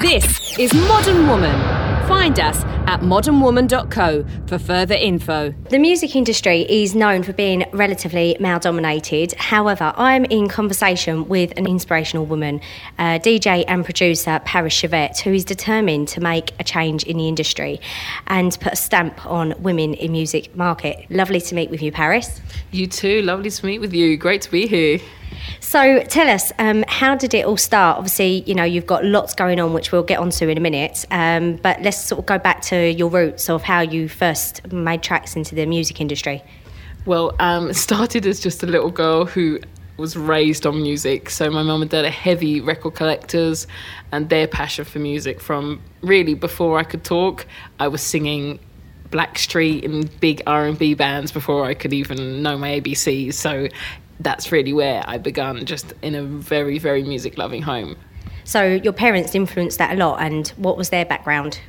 This is Modern Woman. Find us at modernwoman.co for further info. The music industry is known for being relatively male dominated. However, I'm in conversation with an inspirational woman, uh, DJ and producer Paris Cesvette, who is determined to make a change in the industry and put a stamp on women in music market. Lovely to meet with you, Paris. You too. Lovely to meet with you. Great to be here. So tell us, um, how did it all start? Obviously, you know, you've got lots going on, which we'll get onto in a minute. Um, but let's sort of go back to your roots of how you first made tracks into the music industry. Well, um, it started as just a little girl who was raised on music. So my mum and dad are heavy record collectors, and their passion for music from really before I could talk, I was singing Blackstreet in big R&B bands before I could even know my ABCs. So that's really where I began, just in a very, very music loving home. So your parents influenced that a lot, and what was their background?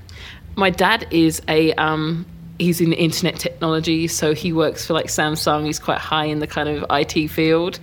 My dad is a um, he's in internet technology, so he works for like Samsung. He's quite high in the kind of IT field.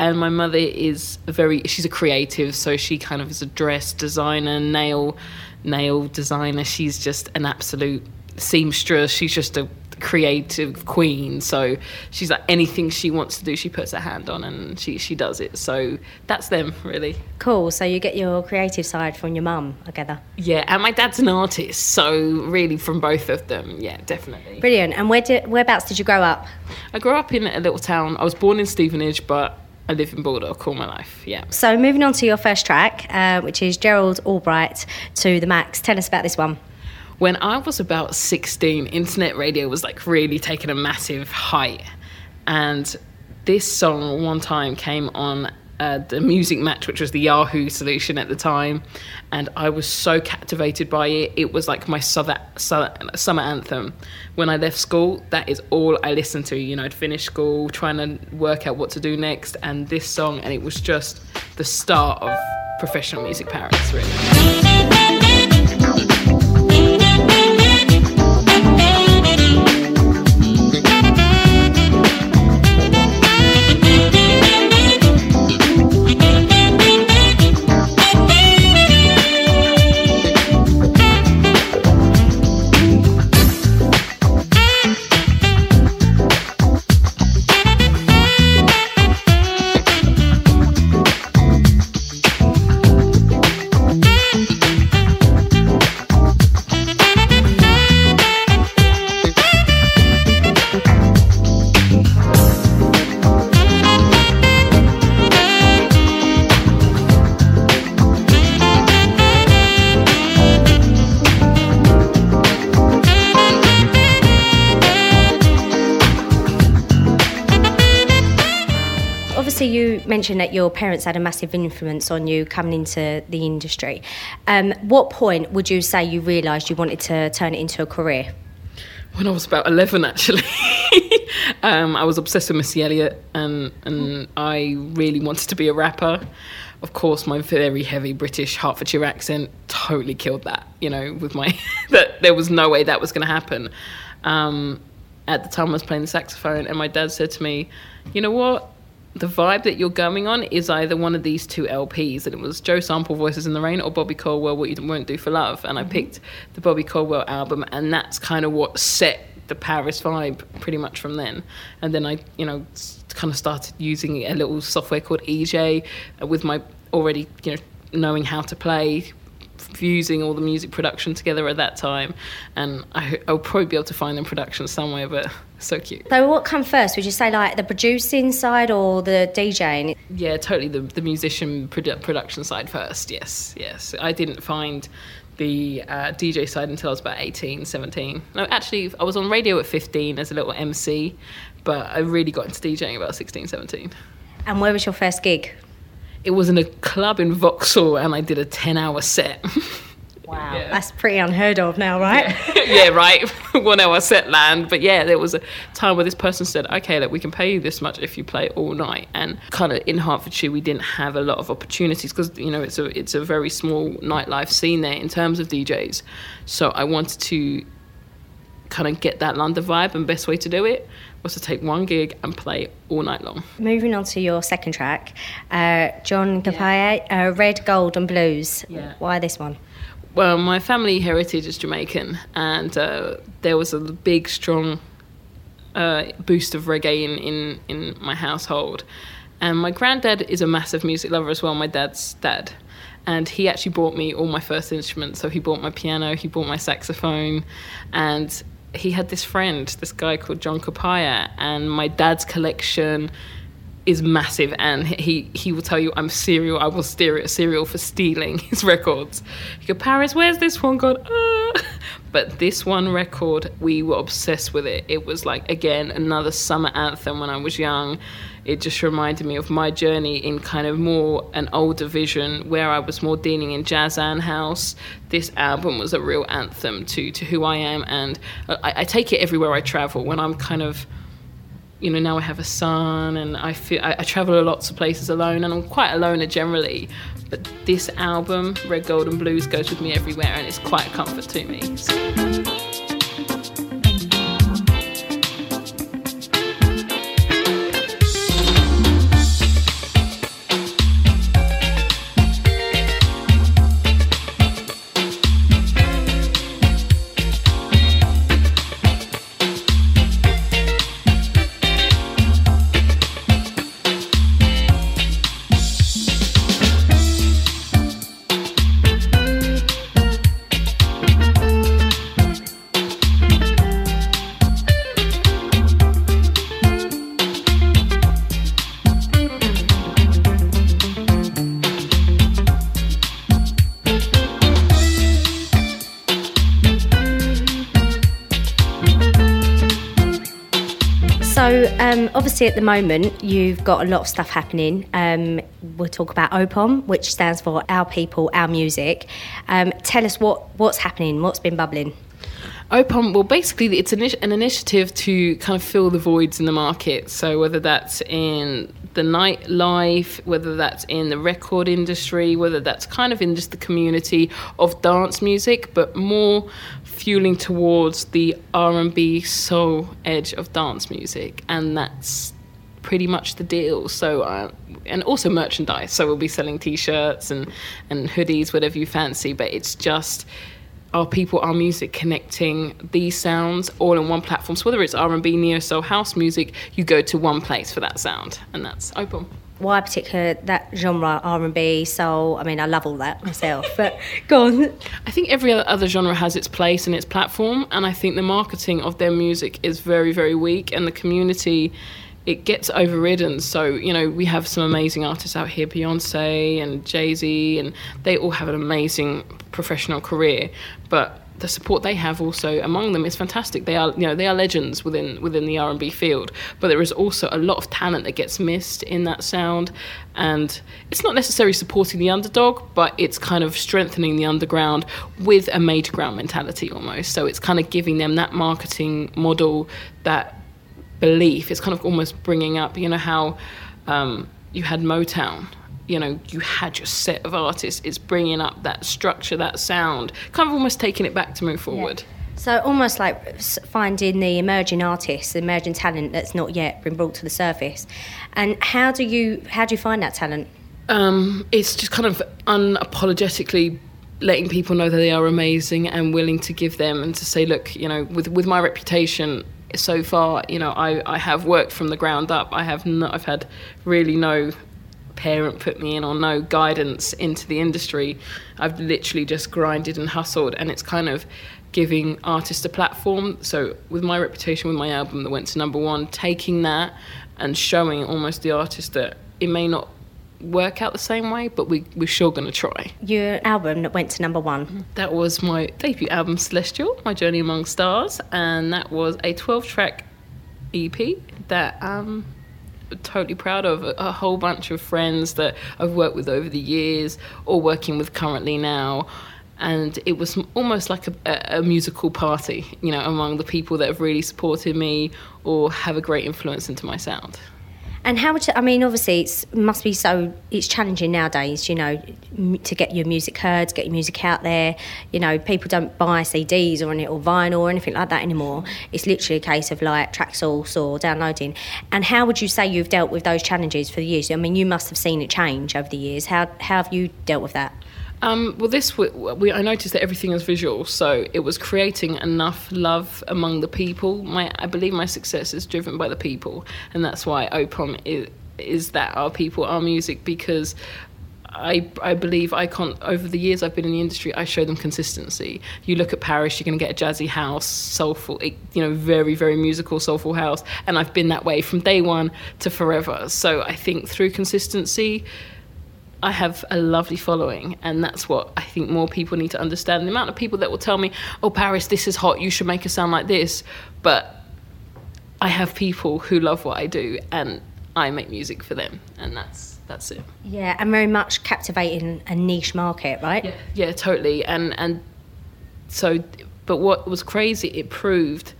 And my mother is a very she's a creative, so she kind of is a dress designer, nail nail designer. She's just an absolute seamstress. She's just a creative queen. So she's like anything she wants to do, she puts her hand on and she she does it. So that's them really. Cool. So you get your creative side from your mum, I gather. Yeah, and my dad's an artist, so really from both of them, yeah, definitely. Brilliant. And where did whereabouts did you grow up? I grew up in a little town. I was born in Stevenage, but I live in Baldock all my life. Yeah. So moving on to your first track, uh, which is Gerald Albright to the Max. Tell us about this one. When I was about 16, internet radio was like really taking a massive height. And this song one time came on uh, the Musicmatch, which was the Yahoo solution at the time, and I was so captivated by it. It was like my summer, summer anthem. When I left school, that is all I listened to. You know, I'd finish school, trying to work out what to do next, and this song, and it was just the start of professional music Paris, really. You mentioned that your parents had a massive influence on you coming into the industry. Um, what point would you say you realised you wanted to turn it into a career? when I was about 11, actually. um, I was obsessed with Missy Elliott and, and I really wanted to be a rapper. Of course, my very heavy British Hertfordshire accent totally killed that, you know, with my, that there was no way that was going to happen. Um, at the time, I was playing the saxophone, and my dad said to me, You know what? The vibe that you're going on is either one of these two LPs, and it was Joe Sample Voices in the Rain or Bobby Caldwell What You Won't Do for Love. And I picked the Bobby Caldwell album, and that's kind of what set the Paris vibe pretty much from then. And then I, you know, kind of started using a little software called eJay uh, with my already, you know, knowing how to play, fusing all the music production together at that time. And I, I'll probably be able to find them production somewhere, but so cute. So, what come first? Would you say like the producing side or the DJing? Yeah, totally. The, the musician produ- production side first. Yes, yes. I didn't find the uh, DJ side until I was about 18, 17. No, actually, I was on radio at 15 as a little MC, but I really got into DJing about 16, 17. And where was your first gig? It was in a club in Vauxhall, and I did a 10 hour set. Wow, Yeah. that's pretty unheard of now, right? yeah, right. One hour set land. But yeah, there was a time where this person said, okay, look, we can pay you this much if you play all night. And kind of in Hertfordshire, we didn't have a lot of opportunities because, you know, it's a, it's a very small nightlife scene there in terms of DJs. So I wanted to kind of get that London vibe, and best way to do it was to take one gig and play all night long. Moving on to your second track, uh, John Kapaye, uh, Red, Gold and Blues. Yeah. Why this one? Well, my family heritage is Jamaican, and uh, there was a big, strong uh, boost of reggae in, in, in my household. And my granddad is a massive music lover as well, my dad's dad. And he actually bought me all my first instruments. So he bought my piano, he bought my saxophone, and he had this friend, this guy called John Kapaya, and my dad's collection is massive and he he will tell you I'm serial I will steer it serial for stealing his records. He go, Paris, where's this one gone? But this one record, we were obsessed with it. It was like again another summer anthem when I was young. It just reminded me of my journey in kind of more an older vision where I was more dealing in jazz and house. This album was a real anthem to to who I am, and I, I take it everywhere I travel. When I'm kind of you know, now I have a son and I feel I, I travel a lots of places alone and I'm quite a loner generally. But this album, Red, Gold and Blues, goes with me everywhere and it's quite a comfort to me. So, obviously, at the moment, you've got a lot of stuff happening. Um, we'll talk about OPOM, which stands for Our People, Our Music. Um, tell us what, what's happening, what's been bubbling. OPOM, well, basically, it's an, an initiative to kind of fill the voids in the market. So, whether that's in the nightlife, whether that's in the record industry, whether that's kind of in just the community of dance music, but more fueling towards the R&B soul edge of dance music, and that's pretty much the deal. So, uh, and also merchandise. So we'll be selling T-shirts and and hoodies, whatever you fancy. But it's just our people, our music, connecting these sounds all in one platform. So whether it's R&B, neo soul, house music, you go to one place for that sound, and that's OPOM why particular that genre r&b soul i mean i love all that myself but go on. I think every other genre has its place and its platform and i think the marketing of their music is very very weak and the community it gets overridden. So you know we have some amazing artists out here beyonce and jay-z and they all have an amazing professional career but the support they have also among them is fantastic. They are, you know, they are legends within within the R and B field. But there is also a lot of talent that gets missed in that sound, and it's not necessarily supporting the underdog, but it's kind of strengthening the underground with a major ground mentality almost. So it's kind of giving them that marketing model, that belief. It's kind of almost bringing up, you know, how um, you had Motown you know you had your set of artists it's bringing up that structure that sound kind of almost taking it back to move forward. Yeah. so almost like finding the emerging artists the emerging talent that's not yet been brought to the surface. And how do you how do you find that talent? Um, it's just kind of unapologetically letting people know that they are amazing and willing to give them and to say look you know with with my reputation so far you know I, I have worked from the ground up. I have not I've had really no parent put me in or no guidance into the industry. I've literally just grinded and hustled, and it's kind of giving artists a platform. So, with my reputation with my album that went to number one, taking that and showing almost the artist that it may not work out the same way, but we, we're sure going to try. Your album that went to number one? That was my debut album, Celestial, My Journey Among Stars, and that was a 12 track EP that um, totally proud of a, whole bunch of friends that I've worked with over the years or working with currently now. And it was almost like a, a musical party, you know, among the people that have really supported me or have a great influence into my sound. And how much? I mean, obviously, it must be so. It's challenging nowadays, you know, to get your music heard, to get your music out there. You know, people don't buy CDs or or vinyl or anything like that anymore. It's literally a case of like Traxsource or downloading. And how would you say you've dealt with those challenges for the years? I mean, you must have seen it change over the years. How how have you dealt with that? Um, well, this we, we, I noticed that everything is visual, so it was creating enough love among the people. My I believe my success is driven by the people, and that's why Opom is is that our people, our music, because I, I believe I can't over the years I've been in the industry I show them consistency you look at Paris you're going to get a jazzy house soulful you know very very musical soulful house and I've been that way from day one to forever so I think through consistency I have a lovely following, and that's what I think more people need to understand. The amount of people that will tell me, "Oh, Paris, this is hot. You should make a sound like this," but I have people who love what I do, and I make music for them, and that's that's it. Yeah, and very much captivating a niche market, right? Yeah, yeah, totally. And and so, but what was crazy? It proved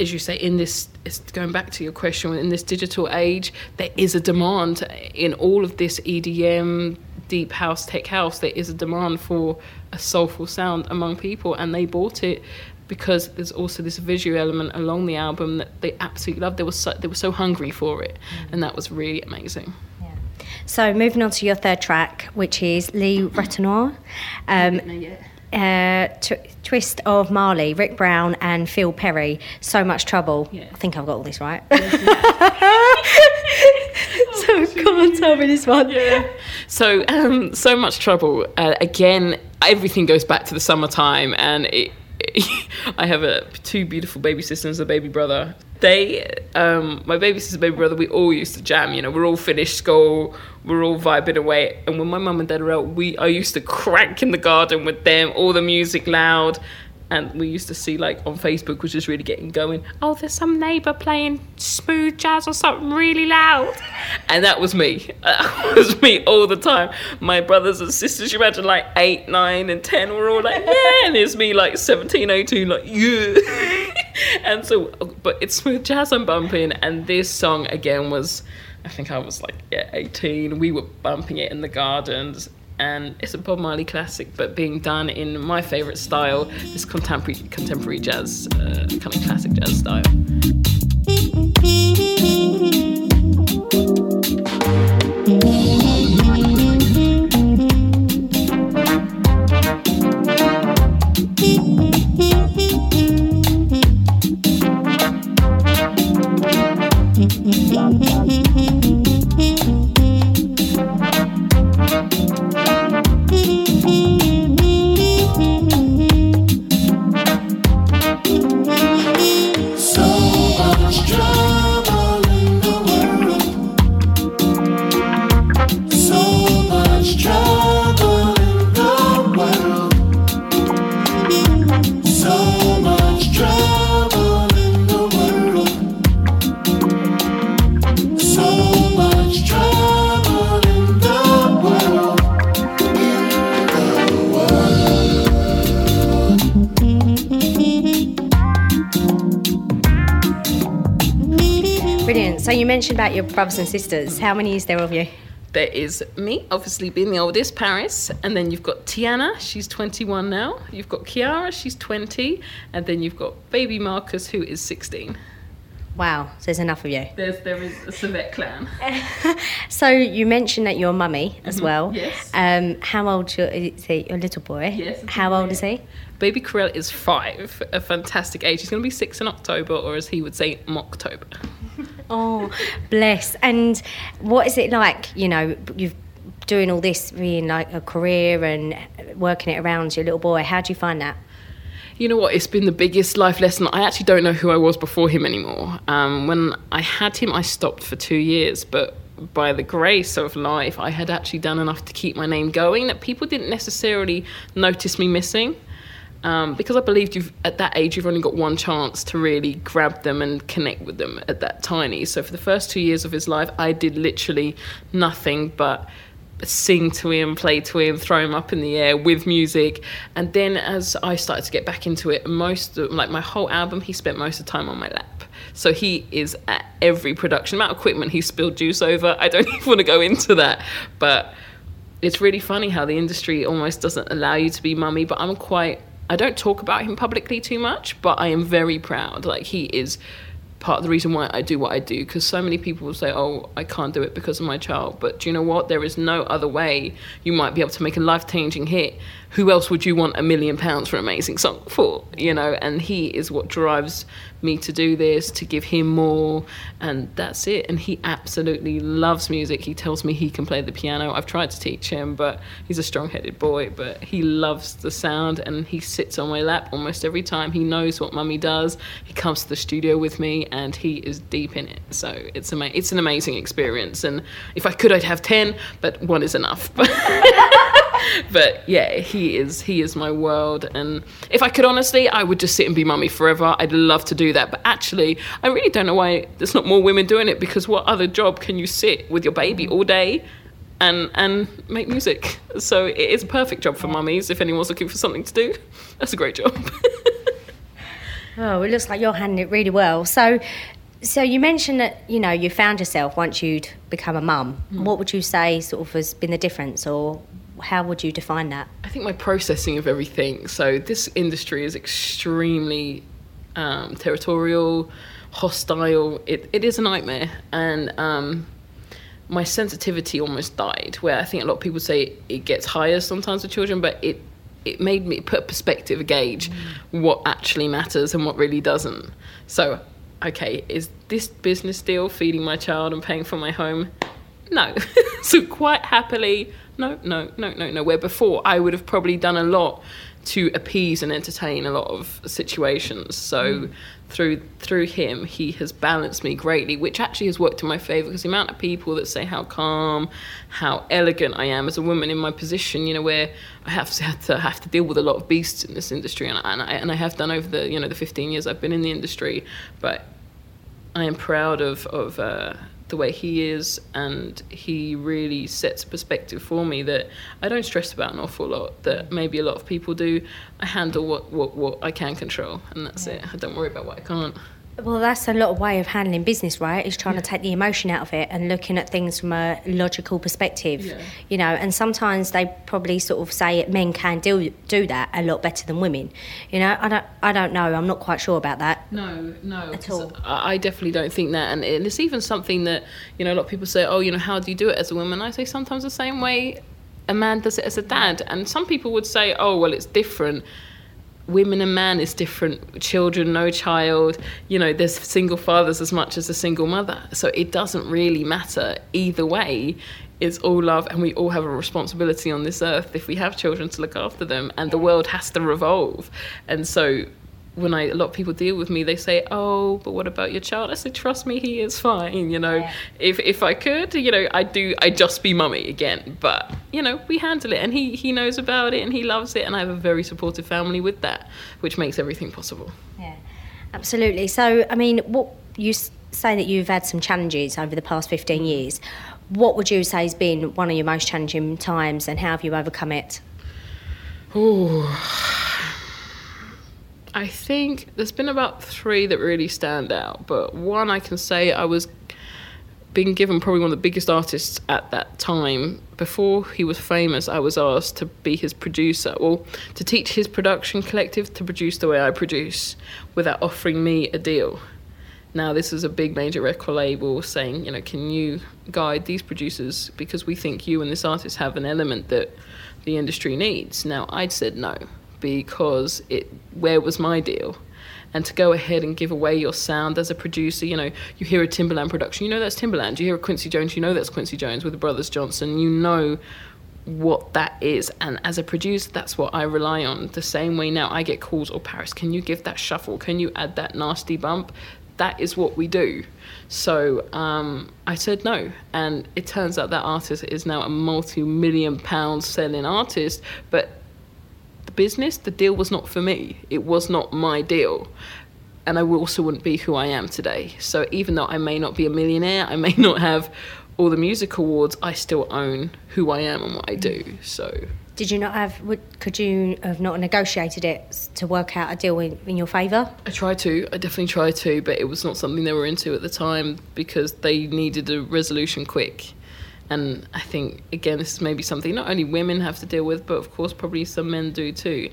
as you say, in this, going back to your question, in this digital age, there is a demand in all of this EDM, deep house, tech house. There is a demand for a soulful sound among people, and they bought it because there's also this visual element along the album that they absolutely loved. They were so, they were so hungry for it, and that was really amazing. Yeah. So moving on to your third track, which is Lee Ritenour's. Um, uh, t- Twist of Marley, Rick Braun, and Phil Perry. So much trouble. Yeah. I think I've got all this right. so come on, tell me this one. Yeah. So um, so much trouble. Uh, again, everything goes back to the summertime, and it, it, I have a, two beautiful baby sisters, a baby brother they, um, my baby sister, baby brother, we all used to jam. You know, we're all finished school, we're all vibing away. And when my mum and dad are out, we I used to crank in the garden with them, all the music loud, and we used to see like on Facebook was just really getting going. Oh, there's some neighbour playing smooth jazz or something really loud, and that was me. That was me all the time. My brothers and sisters, you imagine like eight, nine, and ten were all like yeah, and it's me like 17, 18, like yeah. and so, but it's smooth jazz I'm bumping, and this song again was. I think I was like yeah, 18. We were bumping it in the gardens, and it's a Bob Marley classic, but being done in my favourite style, this contemporary contemporary jazz, uh, kind of classic jazz style. Mentioned about your brothers and sisters. How many is there of you? There is me, obviously being the oldest, Paris, and then you've got Tiana, she's 21 now. You've got Kiara, she's 20, and then you've got baby Marcus, who is 16. Wow, so there's enough of you. There's there is a Savet clan. so you mentioned that you're mummy as mm-hmm. well. Yes. Um, how old your, is he? Your little boy. Yes. How old is he? Baby Corell is five, a fantastic age. He's going to be six in October, or as he would say, October. oh, bless. And what is it like? You know, you've doing all this, being like a career and working it around your little boy. How do you find that? You know what? It's been the biggest life lesson. I actually don't know who I was before him anymore. Um, when I had him, I stopped for two years, but by the grace of life, I had actually done enough to keep my name going that people didn't necessarily notice me missing um, because I believed you've at that age you've only got one chance to really grab them and connect with them at that tiny. So for the first two years of his life, I did literally nothing but sing to him, play to him, throw him up in the air with music. And then as I started to get back into it, most of, like my whole album, he spent most of the time on my lap. So he is at every production. amount of equipment he spilled juice over, I don't even want to go into that. But it's really funny how the industry almost doesn't allow you to be mummy. But I'm quite. I don't talk about him publicly too much, but I am very proud. Like he is part of the reason why I do what I do because so many people will say, "Oh, I can't do it because of my child." But do you know what? There is no other way you might be able to make a life-changing hit. Who else would you want a million pounds for an amazing song for? You know, and he is what drives me to do this, to give him more, and that's it. And he absolutely loves music. He tells me he can play the piano. I've tried to teach him, but he's a strong-headed boy. But he loves the sound, and he sits on my lap almost every time. He knows what mummy does. He comes to the studio with me, and he is deep in it. So it's ama- it's an amazing experience. And if I could, I'd have ten, but one is enough. but yeah, he is he is my world. And if I could honestly, I would just sit and be mummy forever. I'd love to do that. But actually, I really don't know why there's not more women doing it because what other job can you sit with your baby all day? And, and make music. So it is a perfect job for mummies if anyone's looking for something to do. That's a great job. Oh, it looks like you're handling it really well. So, so you mentioned that you know you found yourself once you'd become a mum. Hmm. What would you say sort of has been the difference, or how would you define that? I think my processing of everything. So this industry is extremely um, territorial, hostile. It, it is a nightmare, and um, my sensitivity almost died. Where I think a lot of people say it gets higher sometimes with children, but it it made me put perspective, a gauge, what actually matters and what really doesn't. So, okay, is this business deal feeding my child and paying for my home? No. so quite happily, no, no, no, no, no. Where before I would have probably done a lot to appease and entertain a lot of situations. So through through him, he has balanced me greatly, which actually has worked in my favor because the amount of people that say how calm, how elegant I am as a woman in my position, you know, where I have to have to, have to deal with a lot of beasts in this industry, and I, and I and I have done over the you know the 15 years I've been in the industry, but I am proud of of uh, the way he is, and he really sets perspective for me that I don't stress about an awful lot. That maybe a lot of people do. I handle what what, what I can control, and that's it. I don't worry about what I can't. Well, that's a lot of way of handling business, right? Is trying to take the emotion out of it and looking at things from a logical perspective. Yeah. You know, and sometimes they probably sort of say men can do do that a lot better than women. You know, I don't I don't know. I'm not quite sure about that. No, no, At all. I definitely don't think that, and it's even something that you know a lot of people say, oh, you know, how do you do it as a woman? I say sometimes the same way a man does it as a dad, and some people would say, oh, well, it's different. Women and man is different. Children, no child. You know, there's single fathers as much as a single mother. So it doesn't really matter either way. It's all love, and we all have a responsibility on this earth if we have children to look after them, and the world has to revolve. And so when I a lot of people deal with me, they say, "Oh, but what about your child?" I say, "Trust me, he is fine." You know, Yeah. if if I could, you know, I do. I just be mummy again, but you know, we handle it, and he he knows about it, and he loves it, and I have a very supportive family with that, which makes everything possible. Yeah, absolutely. So, I mean, what you say that you've had some challenges over the past 15 mm-hmm. years. What would you say has been one of your most challenging times, and how have you overcome it? Ooh. I think there's been about three that really stand out, but one I can say I was being given probably one of the biggest artists at that time. Before he was famous, I was asked to be his producer, or to teach his production collective to produce the way I produce without offering me a deal. Now, this is a big major record label saying, you know, can you guide these producers because we think you and this artist have an element that the industry needs. Now, I'd said no because it where was my deal? And to go ahead and give away your sound as a producer, you know, you hear a Timbaland production, you know that's Timbaland. You hear a Quincy Jones, you know that's Quincy Jones with the Brothers Johnson. You know what that is. And as a producer, that's what I rely on. The same way now I get calls, oh, Paris, can you give that shuffle? Can you add that nasty bump? That is what we do. So um, I said no. And it turns out that artist is now a multi million pound selling artist. But the business, the deal was not for me. It was not my deal. And I also wouldn't be who I am today. So even though I may not be a millionaire, I may not have all the music awards, I still own who I am and what I do. So Did you not have? Would, could you have not negotiated it to work out a deal in, in your favour? I tried to. I definitely tried to, but it was not something they were into at the time because they needed a resolution quick. And I think again, this is maybe something not only women have to deal with, but of course probably some men do too.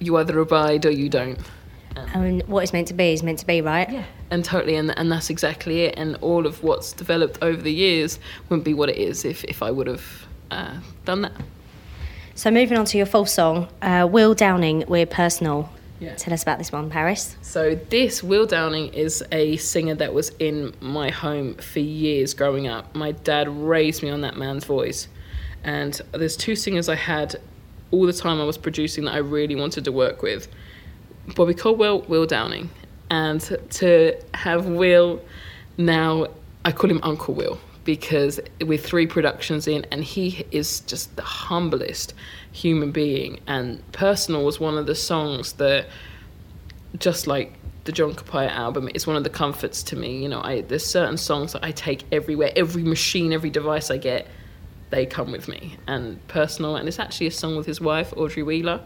You either abide or you don't. I mean, what is meant to be is meant to be, right? Yeah. And totally, and, and that's exactly it. And all of what's developed over the years wouldn't be what it is if, if I would have uh, done that. So moving on to your full song, uh, Will Downing, We're Personal. Yeah. Tell us about this one, Paris. So this Will Downing is a singer that was in my home for years growing up. My dad raised me on that man's voice. And there's two singers I had all the time I was producing that I really wanted to work with. Bobby Caldwell, Will Downing. And to have Will now, I call him Uncle Will because with three productions in, and he is just the humblest human being. And Personal was one of the songs that, just like the John Capaya album, is one of the comforts to me. You know, I there's certain songs that I take everywhere, every machine, every device I get, they come with me. And Personal, and it's actually a song with his wife, Audrey Wheeler.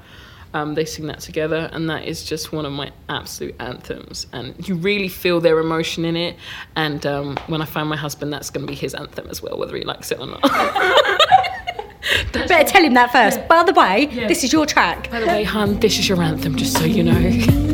Um, they sing that together, and that is just one of my absolute anthems. And you really feel their emotion in it. And um, when I find my husband, that's going to be his anthem as well, whether he likes it or not. Better tell him that first. By the way, this is your track. By the way, hon, this is your anthem, just so you know.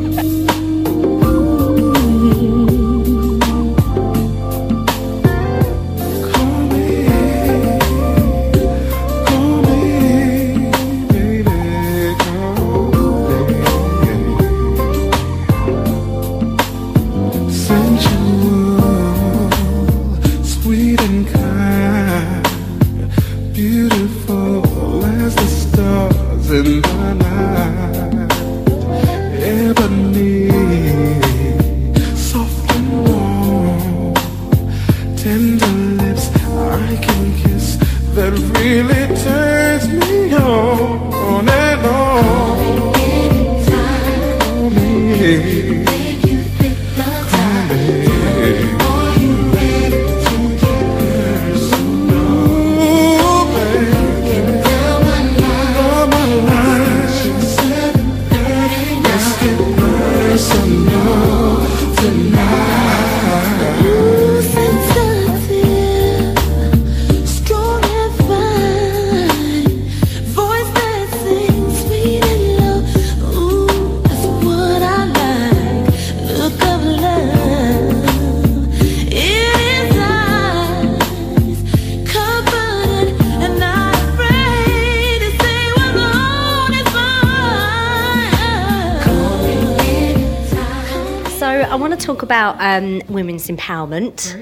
to talk about um, women's empowerment.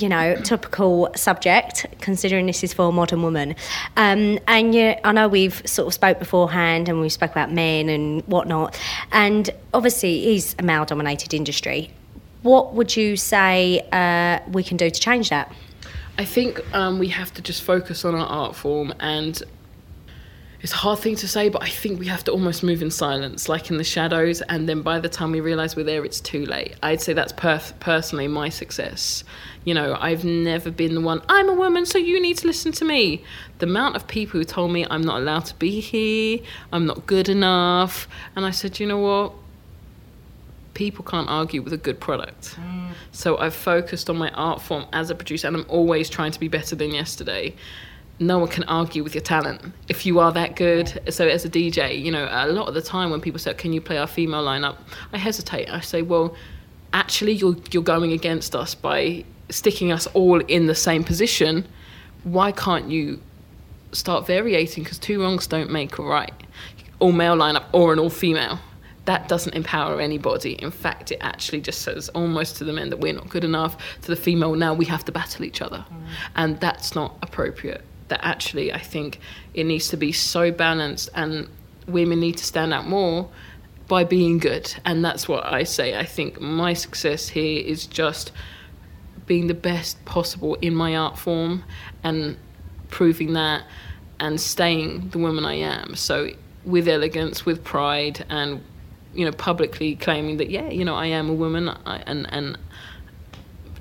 You know, topical subject considering this is for a modern woman. Um, and yeah, I know we've sort of spoke beforehand, and we spoke about men and whatnot. And obviously, it is a male-dominated industry. What would you say uh, we can do to change that? I think um, we have to just focus on our art form and it's a hard thing to say, but I think we have to almost move in silence, like in the shadows, and then by the time we realise we're there, it's too late. I'd say that's perf- personally my success. You know, I've never been the one, I'm a woman, so you need to listen to me. The amount of people who told me I'm not allowed to be here, I'm not good enough, and I said, you know what? people can't argue with a good product. Mm. So I've focused on my art form as a producer, and I'm always trying to be better than yesterday. No one can argue with your talent if you are that good. So as a DJ, you know, a lot of the time when people say, "Can you play our female lineup?" I hesitate. I say, "Well, actually, you're you're going against us by sticking us all in the same position. Why can't you start variating? Because two wrongs don't make a right. All male lineup or an all female." that doesn't empower anybody. In fact, it actually just says almost to the men that we're not good enough, to the female, now we have to battle each other. Mm. And that's not appropriate. That actually, I think it needs to be so balanced, and women need to stand out more by being good. And that's what I say. I think my success here is just being the best possible in my art form and proving that and staying the woman I am. So with elegance, with pride, and you know, publicly claiming that yeah, you know, I am a woman, I, and and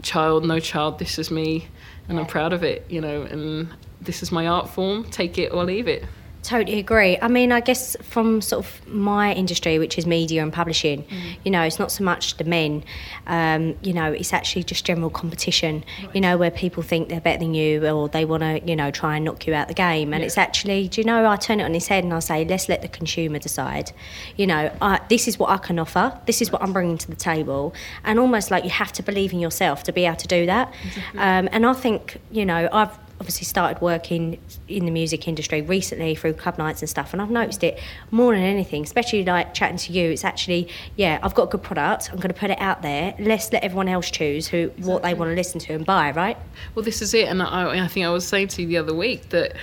child, no child, this is me, and I'm proud of it. You know, and this is my art form. Take it or leave it. Totally agree. I mean, I guess from sort of my industry, which is media and publishing, you know, it's not so much the men. Um, you know, it's actually just general competition. You know, where people think they're better than you, or they want to, you know, try and knock you out of the game. And it's actually, do you know, I turn it on its head and I say, let's let the consumer decide. You know, I, this is what I can offer. This is what I'm bringing to the table, and almost like you have to believe in yourself to be able to do that. Um, and I think, you know, I've obviously started working in the music industry recently through club nights and stuff and I've noticed it more than anything especially like chatting to you it's actually yeah I've got a good product I'm going to put it out there let's let everyone else choose who what they want to listen to and buy right Well, this is it, and I, I think I was saying to you the other week that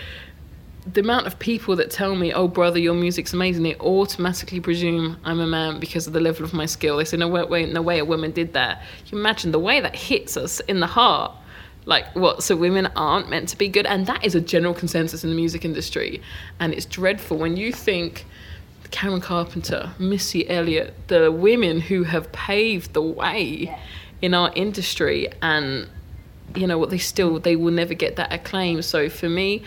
the amount of people that tell me, "Oh, brother, your music's amazing," they automatically presume I'm a man because of the level of my skill. They say, "No way, no way, a woman did that." You imagine the way that hits us in the heart. Like what? So women aren't meant to be good, and that is a general consensus in the music industry, and it's dreadful when you think. Karen Carpenter, Missy Elliott, the women who have paved the way in our industry, and you know what they still they will never get that acclaim so for me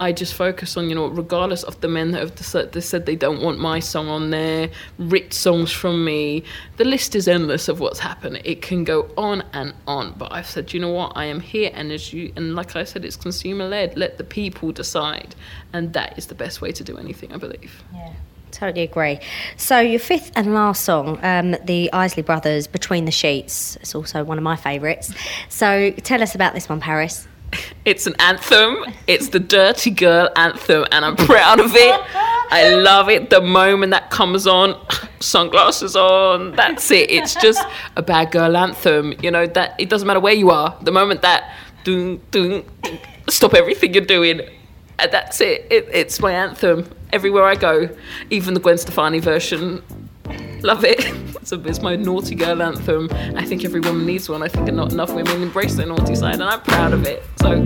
i just focus on you know regardless of the men that have decided, they said they don't want my song on there ripped songs from me the list is endless of what's happened. It can go on and on but i've said you know what? I am here and as you and like i said it's consumer led let the people decide. And that is the best way to do anything i believe. Yeah. totally agree. So your fifth and last song um, the Isley Brothers Between the Sheets it's also one of my favourites. So tell us about this one Paris It's an anthem. It's the dirty girl anthem, and I'm proud of it. I love it. The moment that comes on, sunglasses on, that's it. It's just a bad girl anthem. You know that it doesn't matter where you are. The moment that doom doom, stop everything you're doing. And that's it. it. It's my anthem everywhere I go. Even the Gwen Stefani version. Love it. It's, my naughty girl anthem. I think every woman needs one. I think not enough women embrace their naughty side, and I'm proud of it. So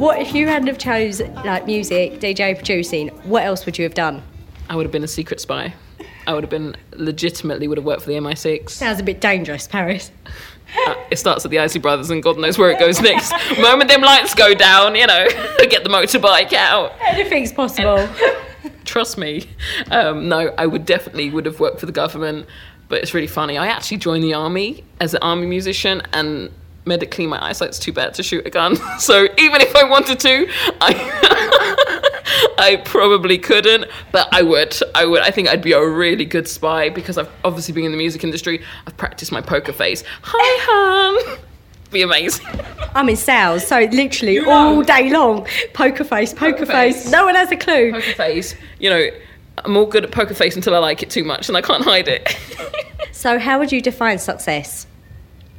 what if you hadn't have chose like music DJ producing what else would you have done I would have been a secret spy. I would have been legitimately would have worked for the MI6. sounds a bit dangerous Paris Uh, it starts at the Isley Brothers, and God knows where it goes next. Moment them lights go down, you know, get the motorbike out. anything's possible Trust me. Um, no, I would definitely would have worked for the government. But it's really funny. I actually joined the army as an army musician, and medically my eyesight's too bad to shoot a gun. So even if I wanted to, I I probably couldn't. But I would. I would. I think I'd be a really good spy because I've obviously been in the music industry. I've practiced my poker face. Hi, Han. Be amazing. I'm in sales, so literally all day long, poker face, poker, Poker face. face. No one has a clue. Poker face. You know, I'm all good at poker face until I like it too much, and I can't hide it. So, how would you define success?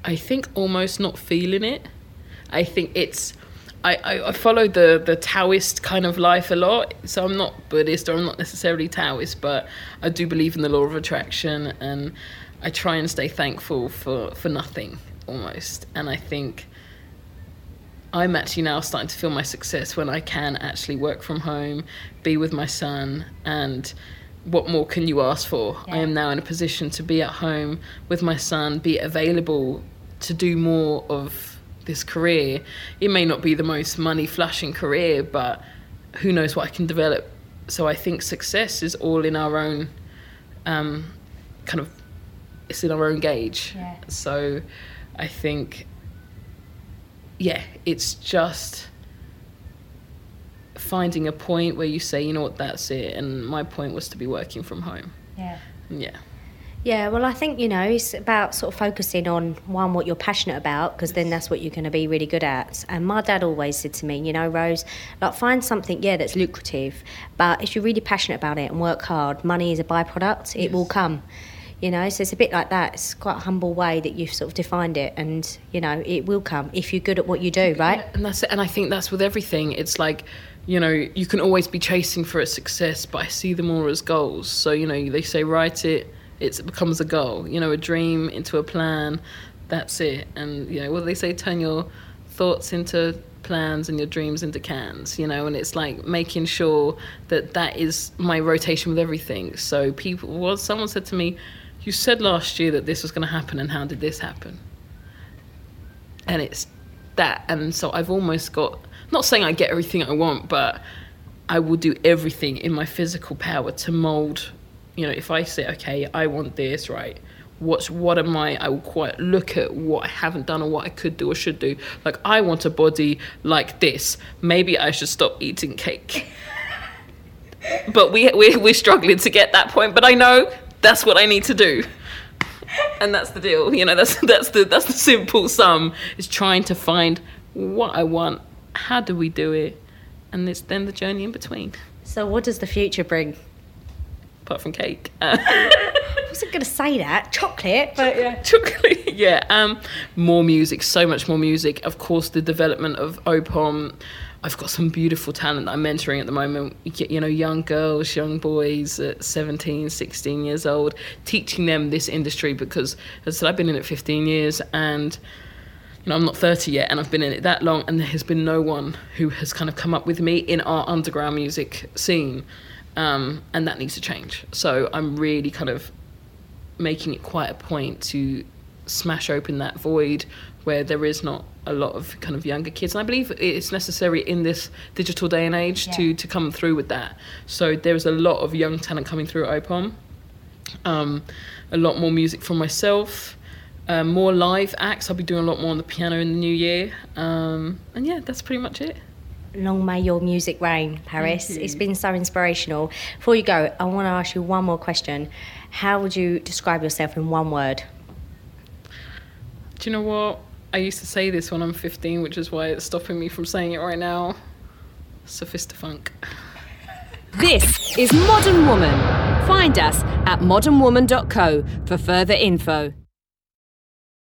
I think almost not feeling it. I think it's. I, I, I follow the, the Taoist kind of life a lot. So I'm not Buddhist or I'm not necessarily Taoist, but I do believe in the law of attraction and I try and stay thankful for, for nothing almost. And I think I'm actually now starting to feel my success when I can actually work from home, be with my son, and what more can you ask for? I am now in a position to be at home with my son, be available to do more of this career. It may not be the most money flashing career, but who knows what I can develop. So I think success is all in our own um, kind of it's in our own gauge. Yeah. So I think yeah, it's just finding a point where you say, you know what, that's it. And my point was to be working from home. Yeah. Yeah. Yeah, well, I think, you know, it's about sort of focusing on one, what you're passionate about, because then that's what you're going to be really good at. And my dad always said to me, you know, Rose, like, find something, yeah, that's lucrative, but if you're really passionate about it and work hard, money is a byproduct, it will come. You know, so it's a bit like that. It's quite a humble way that you've sort of defined it, and you know, it will come if you're good at what you do, right? And that's it. And I think that's with everything. It's like, you know, you can always be chasing for a success, but I see them all as goals. So, you know, they say write it, it becomes a goal. You know, a dream into a plan. That's it. And, you know, what they say? Turn your thoughts into plans and your dreams into cans, you know, and it's like making sure that that is my rotation with everything. So people, well, someone said to me, you said last year that this was going to happen and how did this happen? and it's that and so i've almost got not saying i get everything i want but i will do everything in my physical power to mold you know if i say okay i want this right what's what am i i will quite look at what i haven't done or what i could do or should do. Like i want a body like this. Maybe i should stop eating cake. But we, we we're struggling to get that point but i know that's what i need to do. And that's the deal you know that's that's the that's the simple sum is trying to find what i want how do we do it and it's then the journey in between. So, what does the future bring? Apart from cake uh, I wasn't going to say that, chocolate, but yeah. chocolate yeah um more music so much more music of course the development of opom I've got some beautiful talent that I'm mentoring at the moment. You you know, young girls, young boys at 17, 16 years old, teaching them this industry because, as I said, I've been in it 15 years and you know, I'm not 30 yet and I've been in it that long and there has been no one who has kind of come up with me in our underground music scene. Um, and that needs to change. So I'm really kind of making it quite a point to smash open that void where there is not a lot of kind of younger kids. And I believe it's necessary in this digital day and age to, to come through with that. So there's a lot of young talent coming through at OPOM. Um, a lot more music from myself. Um, more live acts. I'll be doing a lot more on the piano in the new year. Um, and yeah, that's pretty much it. Long may your music reign, Paris. It's been so inspirational. Before you go, I want to ask you one more question. How would you describe yourself in one word? Do you know what? I used to say this when I'm 15, which is why it's stopping me from saying it right now. Sophistafunk. This is Modern Woman. Find us at modernwoman.co for further info.